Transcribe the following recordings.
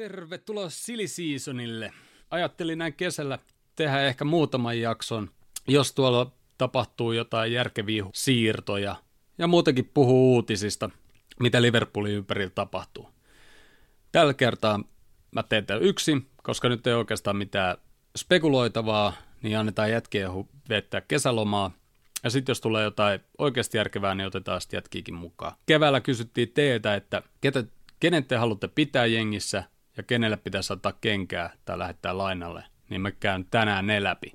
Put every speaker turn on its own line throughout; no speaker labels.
Tervetuloa Silly Seasonille. Ajattelin näin kesällä tehdä ehkä muutaman jakson, jos tuolla tapahtuu jotain järkeviä siirtoja ja muutenkin puhuu uutisista, mitä Liverpoolin ympärillä tapahtuu. Tällä kertaa mä teen tämän yksin, koska nyt ei oikeastaan mitään spekuloitavaa, niin annetaan jätkiä viettää kesälomaa. Ja sitten jos tulee jotain oikeasti järkevää, niin otetaan sitten jätkiikin mukaan. Keväällä kysyttiin teiltä, että ketä, kenen te haluatte pitää jengissä ja kenelle pitäisi ottaa kenkää tai lähettää lainalle, niin mä käyn tänään ne läpi.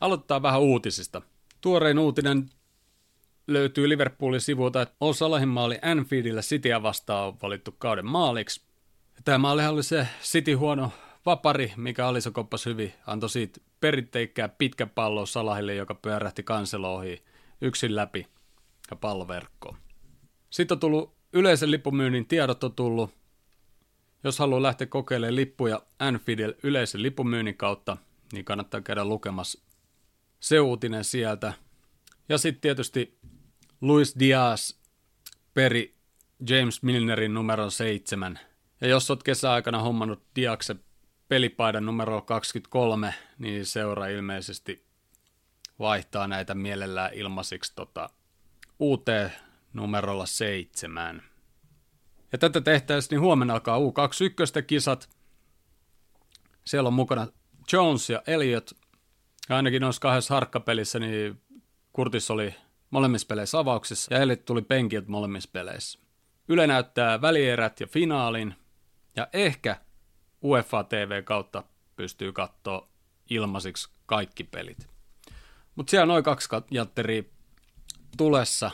Aloitetaan vähän uutisista. Tuorein uutinen löytyy Liverpoolin sivuilta, että Osalahin maali Anfieldillä Cityä vastaan on valittu kauden maaliksi. Tämä maali oli se City huono vapari, mikä Aliso koppas hyvin. Antoi siitä perinteikkää pitkä pallo Salahille, joka pyörähti kanselo ohi yksin läpi ja palloverkkoon. Sitten on tullut yleisen lippumyynnin tiedot on tullut. Jos haluaa lähteä kokeilemaan lippuja Anfieldil yleisen lippumyynnin kautta, niin kannattaa käydä lukemassa se uutinen sieltä. Ja sitten tietysti Luis Diaz peri James Milnerin numero 7. Ja jos olet kesäaikana hommannut Diaksen pelipaidan numero 23, niin seura ilmeisesti vaihtaa näitä mielellään ilmaisiksi tota, uuteen numerolla 7. Ja tätä tehtäisiin, niin huomenna alkaa U21-kisat. Siellä on mukana Jones ja Elliot. Ja ainakin noissa kahdessa harkkapelissä, niin Kurtis oli molemmissa peleissä avauksissa ja Elliot tuli penkiltä molemmissa peleissä. Yle näyttää välierät ja finaalin. Ja ehkä UEFA TV kautta pystyy katsoa ilmaisiksi kaikki pelit. Mutta siellä on noin kaksi jatteria tulessa,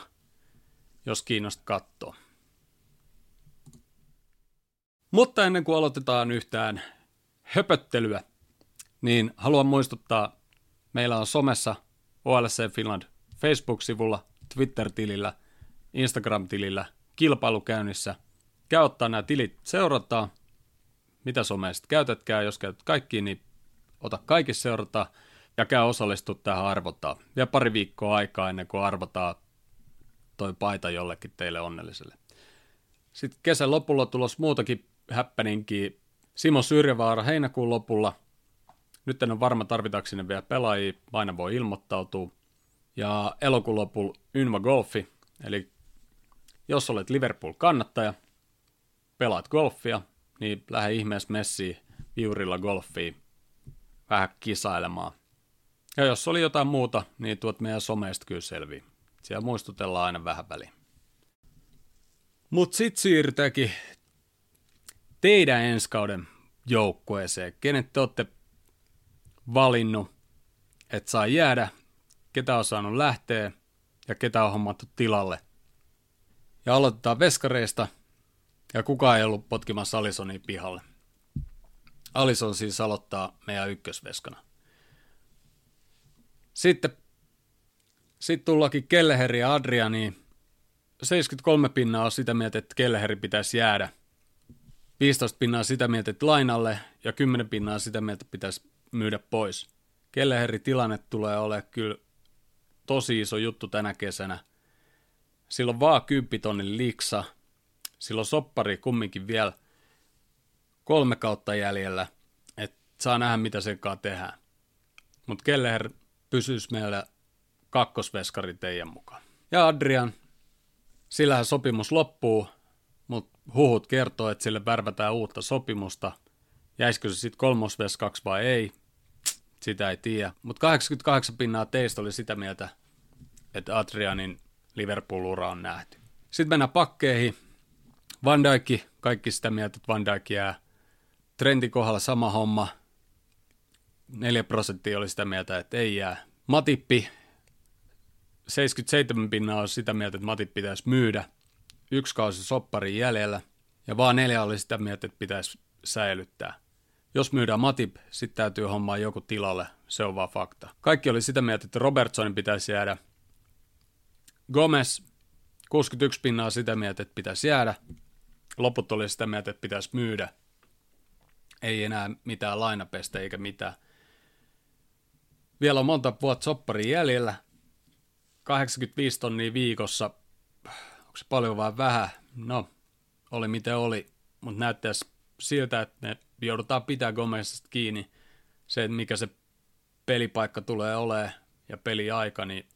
jos kiinnostaa katsoa. Mutta ennen kuin aloitetaan yhtään höpöttelyä, niin haluan muistuttaa, meillä on somessa OLC Finland Facebook-sivulla, Twitter-tilillä, Instagram-tilillä kilpailu käynnissä. Käy ottaa nämä tilit seurataan mitä somea sitten käytätkään. Jos käytät kaikki, niin ota kaikki seurata ja käy osallistua tähän arvotaan. Ja pari viikkoa aikaa ennen kuin arvotaan toi paita jollekin teille onnelliselle. Sitten kesän lopulla tulos muutakin häppäninkin. Simo Syrjävaara heinäkuun lopulla. Nyt en ole varma tarvitaanko sinne vielä pelaajia, aina voi ilmoittautua. Ja elokuun lopulla Ynva Golfi, eli jos olet Liverpool-kannattaja, pelaat golfia, niin lähde ihmeessä messiin viurilla golfiin vähän kisailemaan. Ja jos oli jotain muuta, niin tuot meidän someista kyllä selvii. Siellä muistutellaan aina vähän väliin. Mut sit siirrytäänkin teidän ensi kauden joukkueeseen. Kenet te olette valinnut, että saa jäädä, ketä on saanut lähteä ja ketä on hommattu tilalle. Ja aloitetaan veskareista – ja kukaan ei ollut potkimassa Alisonia pihalle. Alison siis aloittaa meidän ykkösveskana. Sitten sitten tullakin Kelleheri ja Adriani. 73 pinnaa on sitä mieltä, että Kelleheri pitäisi jäädä. 15 pinnaa sitä mieltä, että lainalle ja 10 pinnaa sitä mieltä, pitäisi myydä pois. Kelleheri tilanne tulee olemaan kyllä tosi iso juttu tänä kesänä. Silloin vaan 10 tonnin liksa – silloin soppari kumminkin vielä kolme kautta jäljellä, että saa nähdä mitä sen kanssa tehdään. Mutta Kelleher pysyisi meillä kakkosveskari teidän mukaan. Ja Adrian, sillähän sopimus loppuu, huhut kertoo, että sille värvätään uutta sopimusta. Jäisikö se sitten kolmosveskaksi vai ei, sitä ei tiedä. Mutta 88 pinnaa teistä oli sitä mieltä, että Adrianin Liverpool-ura on nähty. Sitten mennään pakkeihin. Van Dijk, kaikki sitä mieltä, että Van Dijk jää. Trentin kohdalla sama homma. 4 prosenttia oli sitä mieltä, että ei jää. Matippi, 77 pinnaa on sitä mieltä, että Matip pitäisi myydä. Yksi kausi soppari jäljellä. Ja vaan neljä oli sitä mieltä, että pitäisi säilyttää. Jos myydään Matip, sitten täytyy hommaa joku tilalle. Se on vaan fakta. Kaikki oli sitä mieltä, että Robertsonin pitäisi jäädä. Gomez, 61 pinnaa sitä mieltä, että pitäisi jäädä loput oli sitä mieltä, että pitäisi myydä. Ei enää mitään lainapestä eikä mitään. Vielä on monta vuotta soppari jäljellä. 85 tonnia viikossa. Onko se paljon vai vähän? No, oli miten oli, mutta näyttäisi siltä, että ne joudutaan pitää Gomezista kiinni. Se, että mikä se pelipaikka tulee olemaan ja peliaika, niin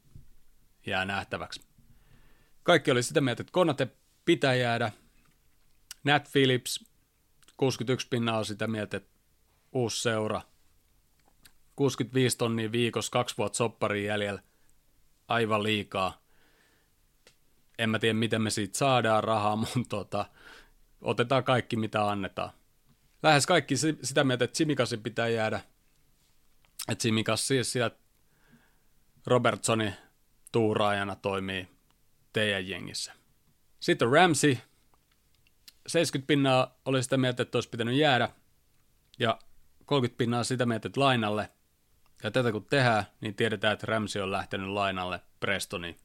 jää nähtäväksi. Kaikki oli sitä mieltä, että Konate pitää jäädä. Nat Phillips, 61 pinnaa on sitä mieltä, että uusi seura. 65 tonnia viikossa, kaksi vuotta sopparin jäljellä. Aivan liikaa. En mä tiedä, miten me siitä saadaan rahaa, mutta tota, otetaan kaikki, mitä annetaan. Lähes kaikki sitä mieltä, että Simikasin pitää jäädä. Että Simikas siis sieltä Robertsonin tuuraajana toimii teidän jengissä. Sitten Ramsey. 70 pinnaa oli sitä mieltä, että olisi pitänyt jäädä. Ja 30 pinnaa sitä mieltä, että lainalle. Ja tätä kun tehdään, niin tiedetään, että Ramsey on lähtenyt lainalle Prestoniin.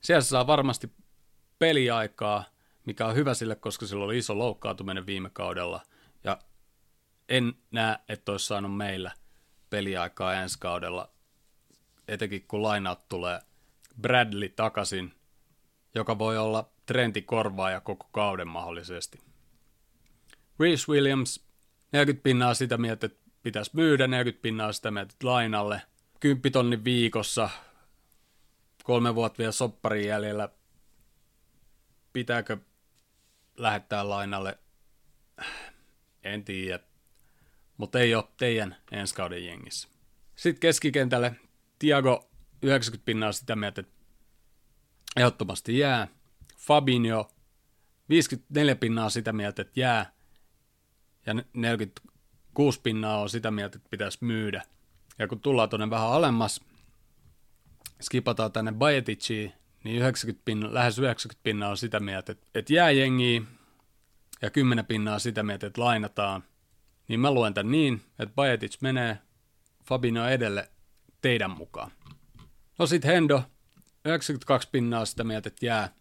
Siellä saa varmasti peliaikaa, mikä on hyvä sille, koska sillä oli iso loukkaantuminen viime kaudella. Ja en näe, että olisi saanut meillä peliaikaa ensi kaudella, etenkin kun lainaat tulee Bradley takaisin, joka voi olla trendi ja koko kauden mahdollisesti. Reese Williams, 40 pinnaa sitä mieltä, että pitäisi myydä, 40 pinnaa sitä mieltä, että lainalle. 10 tonni viikossa, kolme vuotta vielä sopparin jäljellä. Pitääkö lähettää lainalle? En tiedä. Mutta ei ole teidän ensi kauden jengissä. Sitten keskikentälle Tiago 90 pinnaa sitä mieltä, että ehdottomasti jää. Fabinho 54 pinnaa sitä mieltä, että jää. Ja 46 pinnaa on sitä mieltä, että pitäisi myydä. Ja kun tullaan tuonne vähän alemmas, skipataan tänne Bajeticiin, niin 90 pinna, lähes 90 pinnaa on sitä mieltä, että, että jää jengiä, ja 10 pinnaa sitä mieltä, että lainataan. Niin mä luen tämän niin, että Bajetic menee Fabinho edelle teidän mukaan. No sit Hendo, 92 pinnaa sitä mieltä, että jää.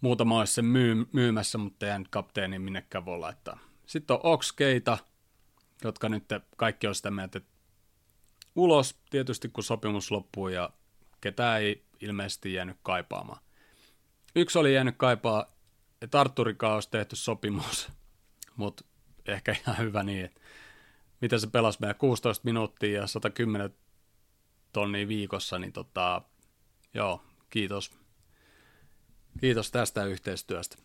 Muutama olisi sen myy- myymässä, mutta ei nyt kapteeni minnekään voi laittaa. Sitten on Oxkeita, jotka nyt kaikki on sitä mieltä, että ulos tietysti kun sopimus loppuu ja ketään ei ilmeisesti jäänyt kaipaamaan. Yksi oli jäänyt kaipaa, että Arturikaan olisi tehty sopimus, mutta ehkä ihan hyvä niin, että mitä se pelasi meidän 16 minuuttia ja 110 tonnia viikossa, niin tota, joo, kiitos. Kiitos tästä yhteistyöstä.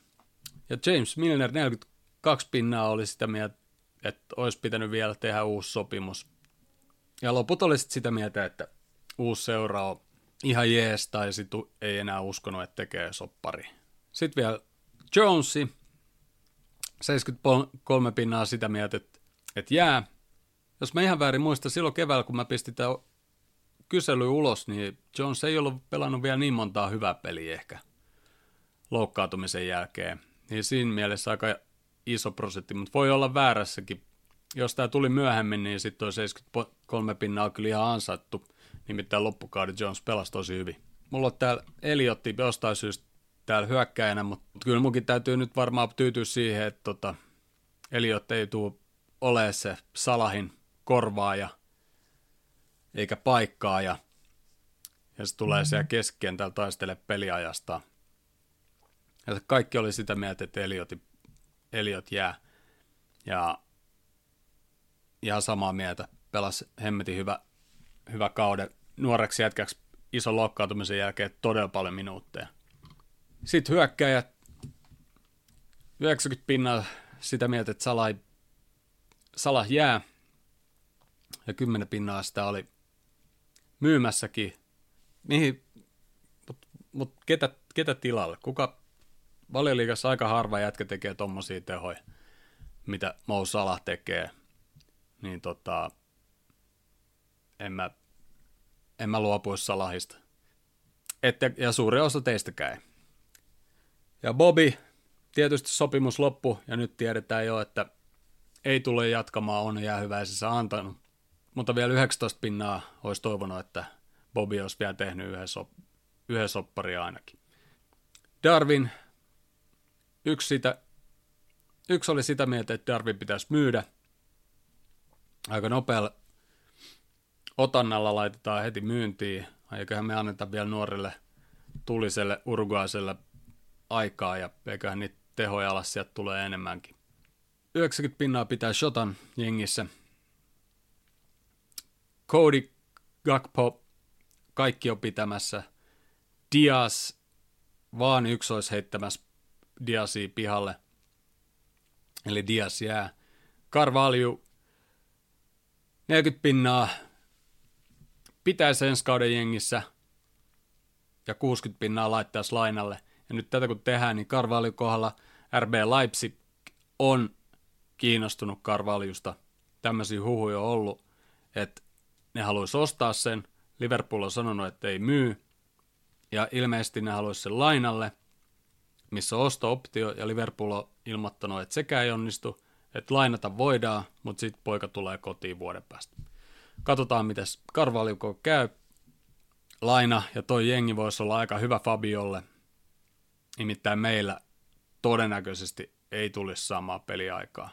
Ja James Milner 42 pinnaa oli sitä mieltä, että olisi pitänyt vielä tehdä uusi sopimus. Ja loput oli sitä mieltä, että uusi seura on ihan jees, tai sit ei enää uskonut, että tekee soppari. Sitten vielä Jonesi, 73 pinnaa sitä mieltä, että, että jää. Jos mä ihan väärin muista, silloin keväällä, kun mä pistin tämän kysely ulos, niin Jones ei ollut pelannut vielä niin montaa hyvää peliä ehkä loukkaantumisen jälkeen. Niin siinä mielessä aika iso prosentti, mutta voi olla väärässäkin. Jos tämä tuli myöhemmin, niin sitten tuo 73 pinnaa on kyllä ihan ansaittu. Nimittäin loppukauden Jones pelasi tosi hyvin. Mulla on täällä Eliotti jostain syystä täällä hyökkäjänä, mutta kyllä munkin täytyy nyt varmaan tyytyä siihen, että tota, Eliot ei tule ole se Salahin korvaaja – eikä paikkaa ja, ja se tulee mm-hmm. siellä keskikentällä taistele peliajasta. Ja kaikki oli sitä mieltä, että Eliot, Eliot jää. Ja ihan samaa mieltä. Pelasi hemmetin hyvä, hyvä kauden. Nuoreksi jätkäksi ison loukkaantumisen jälkeen todella paljon minuutteja. Sitten hyökkäjät 90 pinnaa sitä mieltä, että Salah, Salah jää. Ja 10 pinnaa sitä oli myymässäkin. Mihin, mutta mut ketä, ketä tilalle? Kuka valioliigassa aika harva jätkä tekee tommosia tehoja, mitä Mou Salah tekee. Niin tota, en mä, en mä luopuisi Salahista. Ette, ja suuri osa teistäkään ei. Ja Bobby, tietysti sopimus loppu, ja nyt tiedetään jo, että ei tule jatkamaan, on jäähyväisessä antanut mutta vielä 19 pinnaa olisi toivonut, että Bobby olisi vielä tehnyt yhden, sop- yhden soppari ainakin. Darwin, yksi, sitä, yksi oli sitä mieltä, että Darwin pitäisi myydä. Aika nopealla otannalla laitetaan heti myyntiin. Eiköhän me anneta vielä nuorille tuliselle urguaiselle aikaa ja eiköhän niitä tehoja alas sieltä tulee enemmänkin. 90 pinnaa pitää Shotan jengissä. Cody Gakpo, kaikki on pitämässä. Dias, vaan yksi olisi heittämässä Diasia pihalle. Eli Dias jää. Carvalho, 40 pinnaa, pitäisi ensi kauden jengissä ja 60 pinnaa laittaisi lainalle. Ja nyt tätä kun tehdään, niin Carvalho kohdalla RB Leipzig on kiinnostunut Carvalhosta. Tämmöisiä huhuja on ollut, että ne haluaisi ostaa sen. Liverpool on sanonut, että ei myy. Ja ilmeisesti ne haluaisi sen lainalle, missä on osto-optio, ja Liverpool on ilmoittanut, että sekä ei onnistu, että lainata voidaan, mutta sitten poika tulee kotiin vuoden päästä. Katsotaan, miten Karvaljukko käy. Laina ja toi jengi voisi olla aika hyvä Fabiolle. Nimittäin meillä todennäköisesti ei tulisi samaa peliaikaa.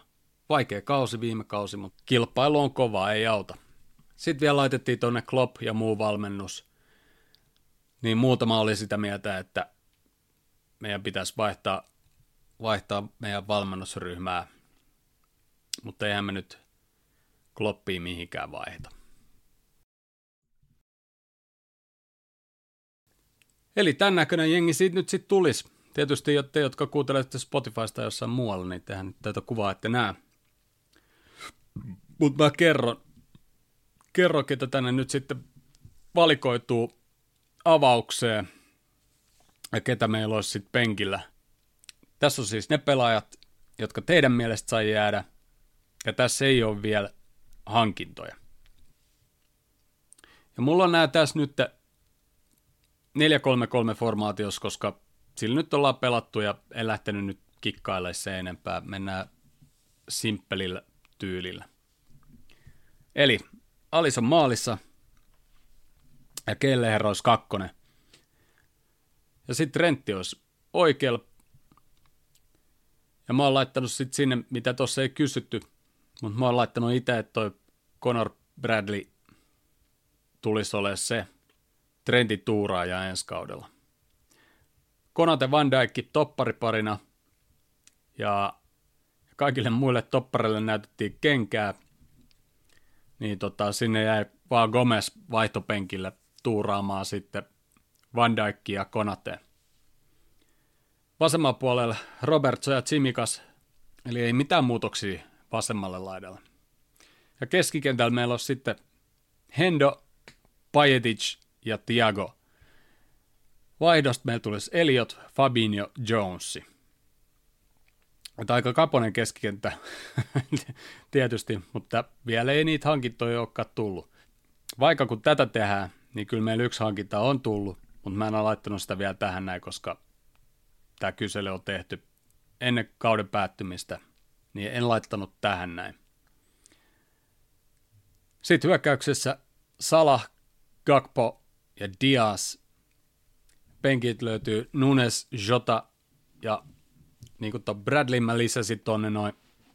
Vaikea kausi viime kausi, mutta kilpailu on kova, ei auta. Sitten vielä laitettiin tonne Klopp ja muu valmennus. Niin muutama oli sitä mieltä, että meidän pitäisi vaihtaa, vaihtaa meidän valmennusryhmää. Mutta eihän me nyt Kloppiin mihinkään vaihta. Eli tämän näköinen jengi siitä nyt sitten tulisi. Tietysti te, jotka kuuntelette Spotifysta jossain muualla, niin tehän nyt tätä kuvaa ette näe. Mutta mä kerron, kerron, ketä tänne nyt sitten valikoituu avaukseen ja ketä meillä olisi sitten penkillä. Tässä on siis ne pelaajat, jotka teidän mielestä sai jäädä, ja tässä ei ole vielä hankintoja. Ja mulla on nämä tässä nyt 4-3-3 formaatiossa, koska sillä nyt ollaan pelattu ja en lähtenyt nyt kikkailemaan se enempää. Mennään simppelillä tyylillä. Eli Alison maalissa ja Kelleher olisi kakkonen. Ja sitten Rentti olisi oikealla. Ja mä oon laittanut sitten sinne, mitä tuossa ei kysytty, mutta mä oon laittanut itse, että toi Conor Bradley tulisi olemaan se Trentin tuuraaja ensi kaudella. Konate Van Dijk toppariparina ja kaikille muille toppareille näytettiin kenkää, niin tota, sinne jäi vaan Gomez vaihtopenkille tuuraamaan sitten Van Dijk ja Konate. Vasemmalla puolella Robertso ja Tsimikas, eli ei mitään muutoksia vasemmalle laidalle. Ja keskikentällä meillä on sitten Hendo, Pajetic ja Tiago. Vaihdosta meillä tulisi Eliot, Fabinho, Jonesi. Että aika kaponen keskikenttä tietysti, mutta vielä ei niitä hankintoja olekaan tullut. Vaikka kun tätä tehdään, niin kyllä meillä yksi hankinta on tullut, mutta mä en ole laittanut sitä vielä tähän näin, koska tämä kysely on tehty ennen kauden päättymistä, niin en laittanut tähän näin. Sitten hyökkäyksessä Salah, Gakpo ja Diaz. Penkit löytyy Nunes, Jota ja niin kuin Bradley mä lisäsin tonne noin,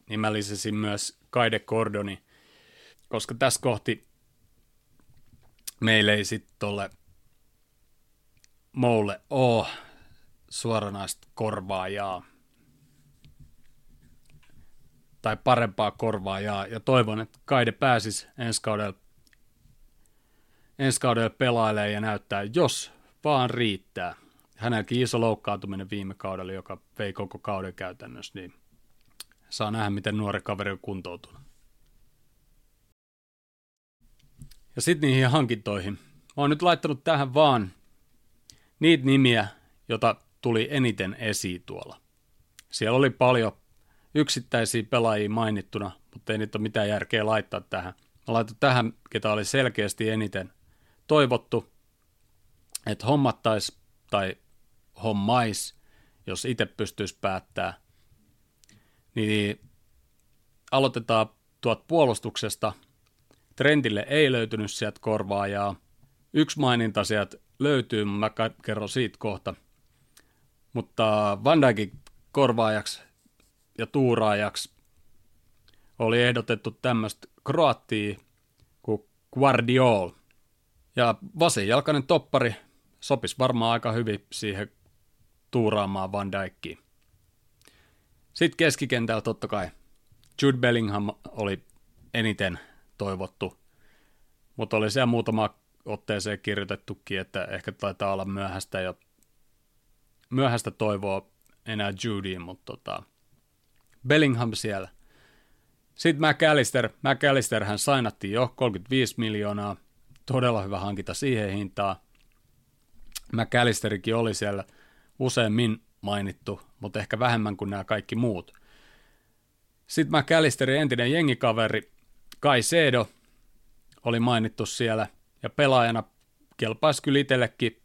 niin mä lisäsin myös Kaide Cordoni, koska tässä kohti meillä ei sitten tolle Moulle oo suoranaista korvaajaa tai parempaa korvaajaa, ja toivon, että Kaide pääsisi ensi kaudella, ensi kaudella pelailee ja näyttää, jos vaan riittää. Hänelläkin iso loukkaantuminen viime kaudella, joka vei koko kauden käytännössä, niin saa nähdä, miten nuori kaveri on kuntoutunut. Ja sitten niihin hankintoihin. Mä oon nyt laittanut tähän vaan niitä nimiä, jota tuli eniten esiin tuolla. Siellä oli paljon yksittäisiä pelaajia mainittuna, mutta ei niitä ole mitään järkeä laittaa tähän. Mä laitan tähän, ketä oli selkeästi eniten toivottu, että hommattais tai hommais, jos itse pystyisi päättää. Niin aloitetaan tuot puolustuksesta. Trendille ei löytynyt sieltä korvaajaa. Yksi maininta sieltä löytyy, mä kerron siitä kohta. Mutta Van Dijkin korvaajaksi ja tuuraajaksi oli ehdotettu tämmöistä kroattia kuin Guardiol. Ja vasenjalkainen toppari sopisi varmaan aika hyvin siihen tuuraamaan Van Dijkkiin. Sitten keskikentällä totta kai Jude Bellingham oli eniten toivottu, mutta oli siellä muutama otteeseen kirjoitettukin, että ehkä taitaa olla myöhäistä ja myöhäistä toivoa enää Judyin, mutta tota, Bellingham siellä. Sitten McAllister. McAllister hän sainattiin jo 35 miljoonaa. Todella hyvä hankinta siihen hintaan. McAllisterikin oli siellä useammin mainittu, mutta ehkä vähemmän kuin nämä kaikki muut. Sitten McAllisterin entinen jengikaveri Kai Sedo oli mainittu siellä, ja pelaajana kelpaisi kyllä itsellekin.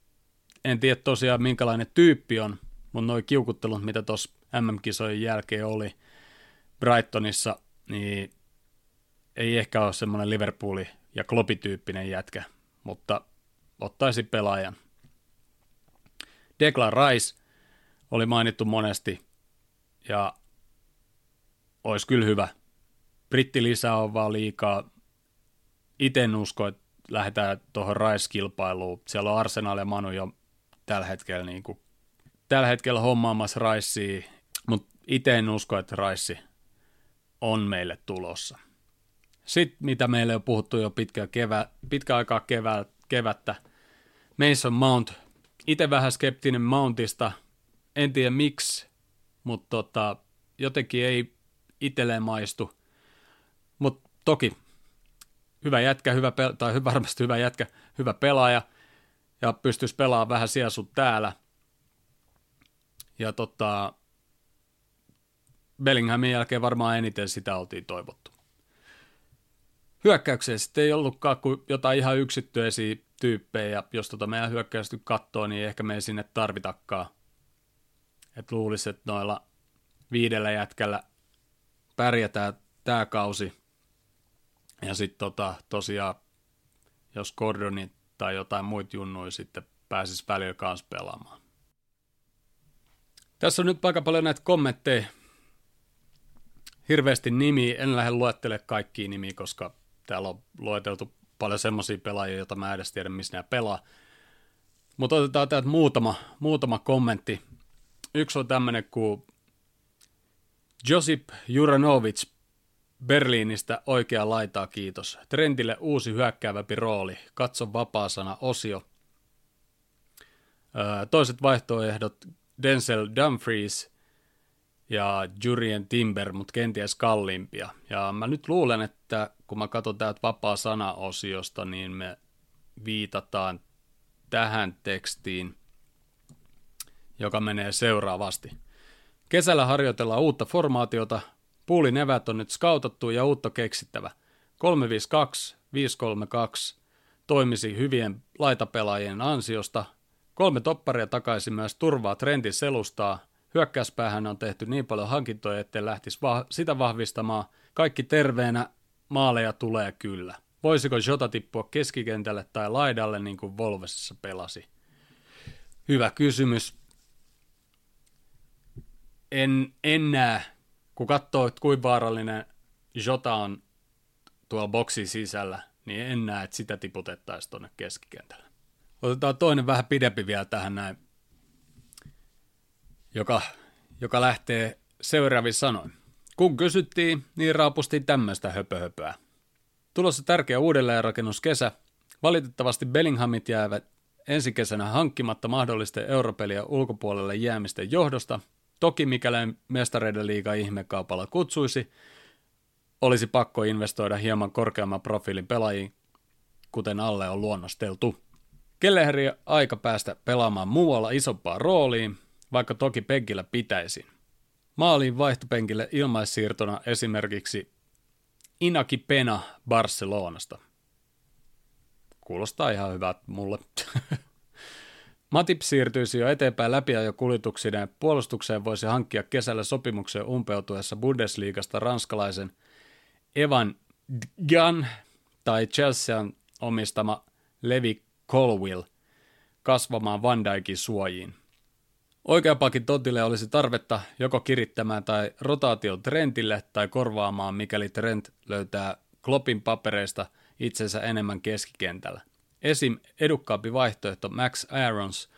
En tiedä tosiaan minkälainen tyyppi on, mutta noin kiukuttelut, mitä tuossa MM-kisojen jälkeen oli Brightonissa, niin ei ehkä ole semmoinen Liverpooli ja Kloppityyppinen jätkä, mutta ottaisi pelaajan. Declan Rice oli mainittu monesti ja olisi kyllä hyvä. Britti lisää on vaan liikaa. Itse en usko, että lähdetään tuohon Rice-kilpailuun. Siellä on Arsenal ja Manu jo tällä hetkellä, niin kuin, tällä hetkellä hommaamassa Ricea, mutta itse en usko, että Rice on meille tulossa. Sitten, mitä meille on puhuttu jo pitkä, kevä, pitkä aikaa kevä, kevättä, Mason Mount. Itse vähän skeptinen Mountista, en tiedä miksi, mutta tota, jotenkin ei itselleen maistu. Mutta toki hyvä jätkä, hyvä pel- tai varmasti hyvä jätkä, hyvä pelaaja, ja pystyisi pelaamaan vähän siellä sun täällä. Ja tota, Bellinghamin jälkeen varmaan eniten sitä oltiin toivottu. Hyökkäykseen sitten ei ollutkaan kuin jotain ihan yksittyisiä tyyppejä, ja jos tota meidän hyökkäystä katsoo, niin ehkä me ei sinne tarvitakaan. Et luulisi, että noilla viidellä jätkällä pärjätään tämä kausi. Ja sitten tota, tosiaan, jos Gordoni tai jotain muita junnuja sitten pääsisi välillä kanssa pelaamaan. Tässä on nyt aika paljon näitä kommentteja. Hirveästi nimi, en lähde luettele kaikkia nimiä, koska täällä on lueteltu paljon semmoisia pelaajia, joita mä edes tiedä, missä nämä pelaa. Mutta otetaan täältä muutama, muutama kommentti. Yksi on tämmöinen kuin Josip Juranovic Berliinistä oikea laitaa kiitos. Trendille uusi hyökkääväpi rooli. Katso vapaasana osio. toiset vaihtoehdot Denzel Dumfries ja Jurien Timber, mutta kenties kalliimpia. Ja mä nyt luulen, että kun mä katson täältä vapaa sana-osiosta, niin me viitataan tähän tekstiin, joka menee seuraavasti. Kesällä harjoitellaan uutta formaatiota, Puulin evät on nyt skautattu ja uutta keksittävä. 352, 532 toimisi hyvien laitapelaajien ansiosta. Kolme topparia takaisin myös turvaa trendin selustaa. Hyökkäyspäähän on tehty niin paljon hankintoja, ettei lähtisi va- sitä vahvistamaan. Kaikki terveenä, maaleja tulee kyllä. Voisiko Jota tippua keskikentälle tai laidalle niin kuin Volvesissa pelasi? Hyvä kysymys. En, en näe kun katsoo, että kuinka vaarallinen Jota on tuolla boksin sisällä, niin en näe, että sitä tiputettaisiin tuonne keskikentälle. Otetaan toinen vähän pidempi vielä tähän näin, joka, joka lähtee seuraavin sanoin. Kun kysyttiin, niin raapustiin tämmöistä höpöhöpöä. Tulossa tärkeä uudelleenrakennuskesä. Valitettavasti Bellinghamit jäävät ensi kesänä hankkimatta mahdollisten europeliä ulkopuolelle jäämisten johdosta – Toki mikäli mestareiden liiga ihmekaupalla kutsuisi, olisi pakko investoida hieman korkeamman profiilin pelaajiin, kuten alle on luonnosteltu. Kelleheri aika päästä pelaamaan muualla isompaa rooliin, vaikka toki penkillä pitäisi. Maaliin vaihtopenkille ilmaissiirtona esimerkiksi Inaki Pena Barcelonasta. Kuulostaa ihan hyvältä mulle. Matip siirtyisi jo eteenpäin läpi jo kuljetuksineen. Puolustukseen voisi hankkia kesällä sopimuksen umpeutuessa Bundesliigasta ranskalaisen Evan Gan tai Chelsean omistama Levi Colwill kasvamaan Van Dijkin suojiin. Oikeapakin tontille olisi tarvetta joko kirittämään tai rotaation Trentille tai korvaamaan, mikäli Trent löytää Kloppin papereista itsensä enemmän keskikentällä. Esim. edukkaampi vaihtoehto Max Aarons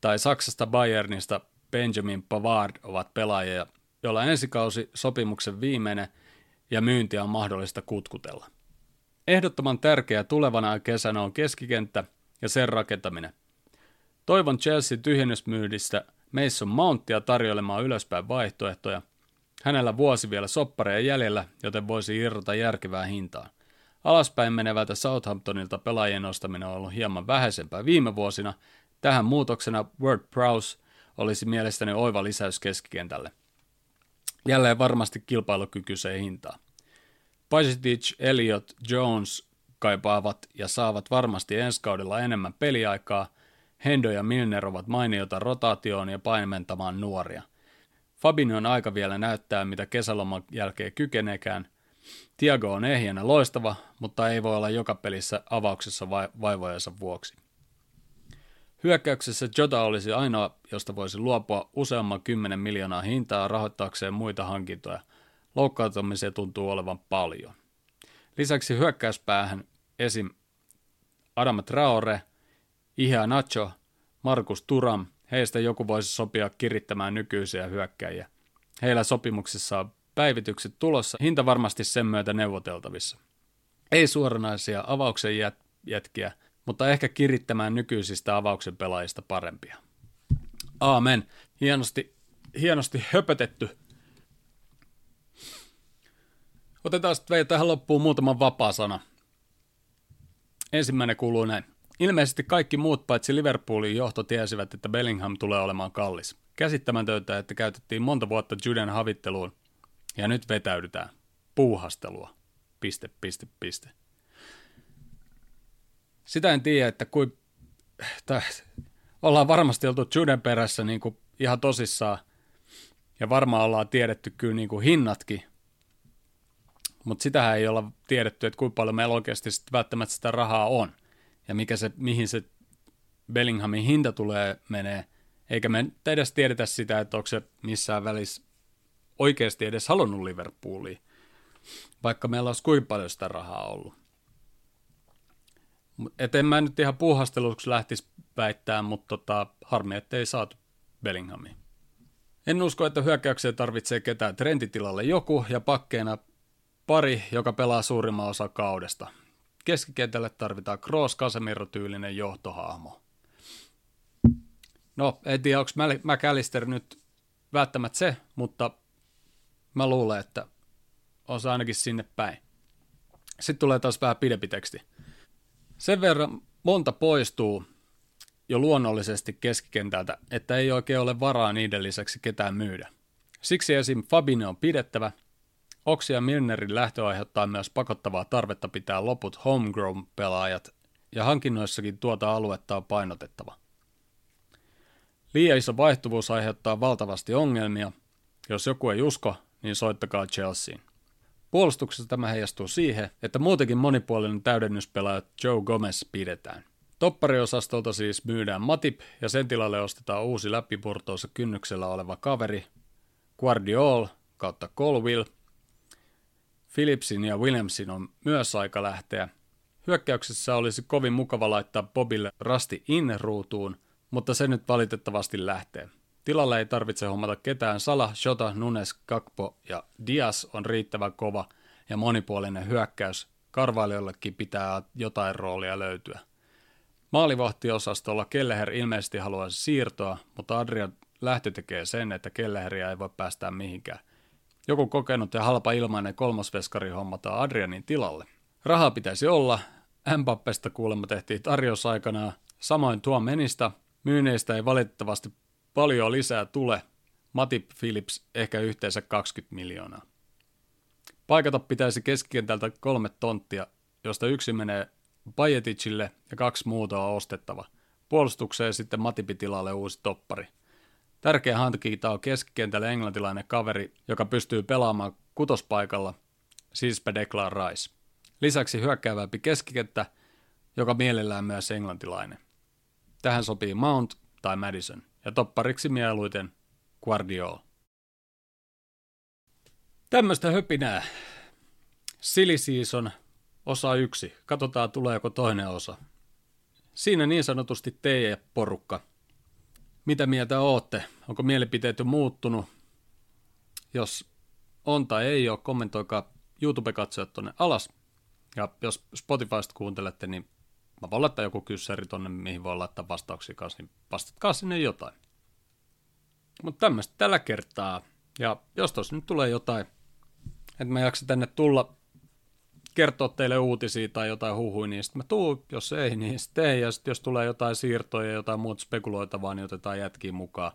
tai Saksasta Bayernista Benjamin Pavard ovat pelaajia, jolla ensikausi sopimuksen viimeinen ja myyntiä on mahdollista kutkutella. Ehdottoman tärkeä tulevana kesänä on keskikenttä ja sen rakentaminen. Toivon Chelsea tyhjennysmyydistä Mason Mountia tarjoilemaan ylöspäin vaihtoehtoja. Hänellä vuosi vielä soppareja jäljellä, joten voisi irrota järkevää hintaa. Alaspäin menevältä Southamptonilta pelaajien ostaminen on ollut hieman vähäisempää viime vuosina. Tähän muutoksena Word Prowse olisi mielestäni oiva lisäys keskikentälle. Jälleen varmasti kilpailukykyiseen hintaan. Pajitic, Elliot, Jones kaipaavat ja saavat varmasti ensi kaudella enemmän peliaikaa. Hendo ja Milner ovat mainiota rotaatioon ja paimentamaan nuoria. Fabinho on aika vielä näyttää, mitä kesäloman jälkeen kykenekään. Tiago on ehjänä loistava, mutta ei voi olla joka pelissä avauksessa vaivojensa vuoksi. Hyökkäyksessä Jota olisi ainoa, josta voisi luopua useamman kymmenen miljoonaa hintaa rahoittaakseen muita hankintoja. Loukkaantumisia tuntuu olevan paljon. Lisäksi hyökkäyspäähän esim. Adam Traore, Ihä Nacho, Markus Turam, heistä joku voisi sopia kirittämään nykyisiä hyökkäjiä. Heillä sopimuksissa on päivitykset tulossa, hinta varmasti sen myötä neuvoteltavissa. Ei suoranaisia avauksen jät- jätkiä, mutta ehkä kirittämään nykyisistä avauksen pelaajista parempia. Aamen. Hienosti, hienosti höpötetty. Otetaan sitten tähän loppuun muutama vapaa sana. Ensimmäinen kuuluu näin. Ilmeisesti kaikki muut paitsi Liverpoolin johto tiesivät, että Bellingham tulee olemaan kallis. Käsittämätöntä, että käytettiin monta vuotta Juden havitteluun, ja nyt vetäydytään. Puuhastelua. Piste, piste, piste. Sitä en tiedä, että kui, tai, ollaan varmasti oltu Juden perässä niin kuin ihan tosissaan, ja varmaan ollaan tiedetty kyllä niin kuin hinnatkin, mutta sitähän ei olla tiedetty, että kuinka paljon meillä oikeasti sit välttämättä sitä rahaa on, ja mikä se, mihin se Bellinghamin hinta tulee menee, eikä me edes tiedetä sitä, että onko se missään välissä oikeasti edes halunnut Liverpoolia, vaikka meillä olisi kuinka paljon sitä rahaa ollut. Et en mä nyt ihan puuhasteluksi lähtisi väittää, mutta tota, harmi, ettei saatu Bellinghamia. En usko, että hyökkäykseen tarvitsee ketään trenditilalle joku ja pakkeena pari, joka pelaa suurimman osa kaudesta. Keskikentälle tarvitaan Kroos Casemiro-tyylinen johtohahmo. No, en tiedä, onko McAllister nyt välttämättä se, mutta mä luulen, että on se ainakin sinne päin. Sitten tulee taas vähän pidempi teksti. Sen verran monta poistuu jo luonnollisesti keskikentältä, että ei oikein ole varaa niiden lisäksi ketään myydä. Siksi esim. Fabinho on pidettävä. Oksi ja Milnerin lähtö aiheuttaa myös pakottavaa tarvetta pitää loput homegrown-pelaajat, ja hankinnoissakin tuota aluetta on painotettava. Liian iso vaihtuvuus aiheuttaa valtavasti ongelmia. Jos joku ei usko, niin soittakaa Chelseain. Puolustuksessa tämä heijastuu siihen, että muutenkin monipuolinen täydennyspelaaja Joe Gomez pidetään. Toppariosastolta siis myydään Matip ja sen tilalle ostetaan uusi läpipurtoossa kynnyksellä oleva kaveri Guardiol kautta Colville. Philipsin ja Williamsin on myös aika lähteä. Hyökkäyksessä olisi kovin mukava laittaa Bobille rasti in-ruutuun, mutta se nyt valitettavasti lähtee. Tilalle ei tarvitse hommata ketään. Sala, Shota, Nunes, Kakpo ja Dias on riittävän kova ja monipuolinen hyökkäys. Karvailijoillekin pitää jotain roolia löytyä. Maalivahtiosastolla Kelleher ilmeisesti haluaisi siirtoa, mutta Adrian lähtö tekee sen, että Kelleheriä ei voi päästää mihinkään. Joku kokenut ja halpa ilmainen kolmosveskari hommataan Adrianin tilalle. Rahaa pitäisi olla. Mbappesta kuulemma tehtiin tarjous aikanaan. Samoin tuo menistä. Myynneistä ei valitettavasti paljon lisää tule. Matip Phillips ehkä yhteensä 20 miljoonaa. Paikata pitäisi keskikentältä kolme tonttia, josta yksi menee Bajeticille ja kaksi muuta on ostettava. Puolustukseen sitten Matipitilalle uusi toppari. Tärkeä hankinta on keskikentälle englantilainen kaveri, joka pystyy pelaamaan kutospaikalla, siis Declan Rice. Lisäksi hyökkäävämpi keskikenttä, joka mielellään myös englantilainen. Tähän sopii Mount tai Madison ja toppariksi mieluiten Guardiol. Tämmöistä höpinää. Silly Season osa yksi. Katsotaan tuleeko toinen osa. Siinä niin sanotusti teidän porukka. Mitä mieltä ootte? Onko mielipiteet jo muuttunut? Jos on tai ei ole, kommentoikaa YouTube-katsojat tonne alas. Ja jos Spotifysta kuuntelette, niin mä voin laittaa joku kyssäri tonne, mihin voi laittaa vastauksia kanssa, niin vastatkaa sinne jotain. Mutta tämmöistä tällä kertaa. Ja jos tuossa nyt tulee jotain, että mä jaksa tänne tulla kertoa teille uutisia tai jotain huhui, niin sitten mä tuun, jos ei, niin sitten ei. Ja sitten jos tulee jotain siirtoja ja jotain muuta spekuloitavaa, niin otetaan jätkiin mukaan.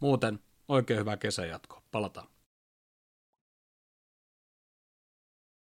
Muuten oikein hyvää kesän jatkoa. Palataan.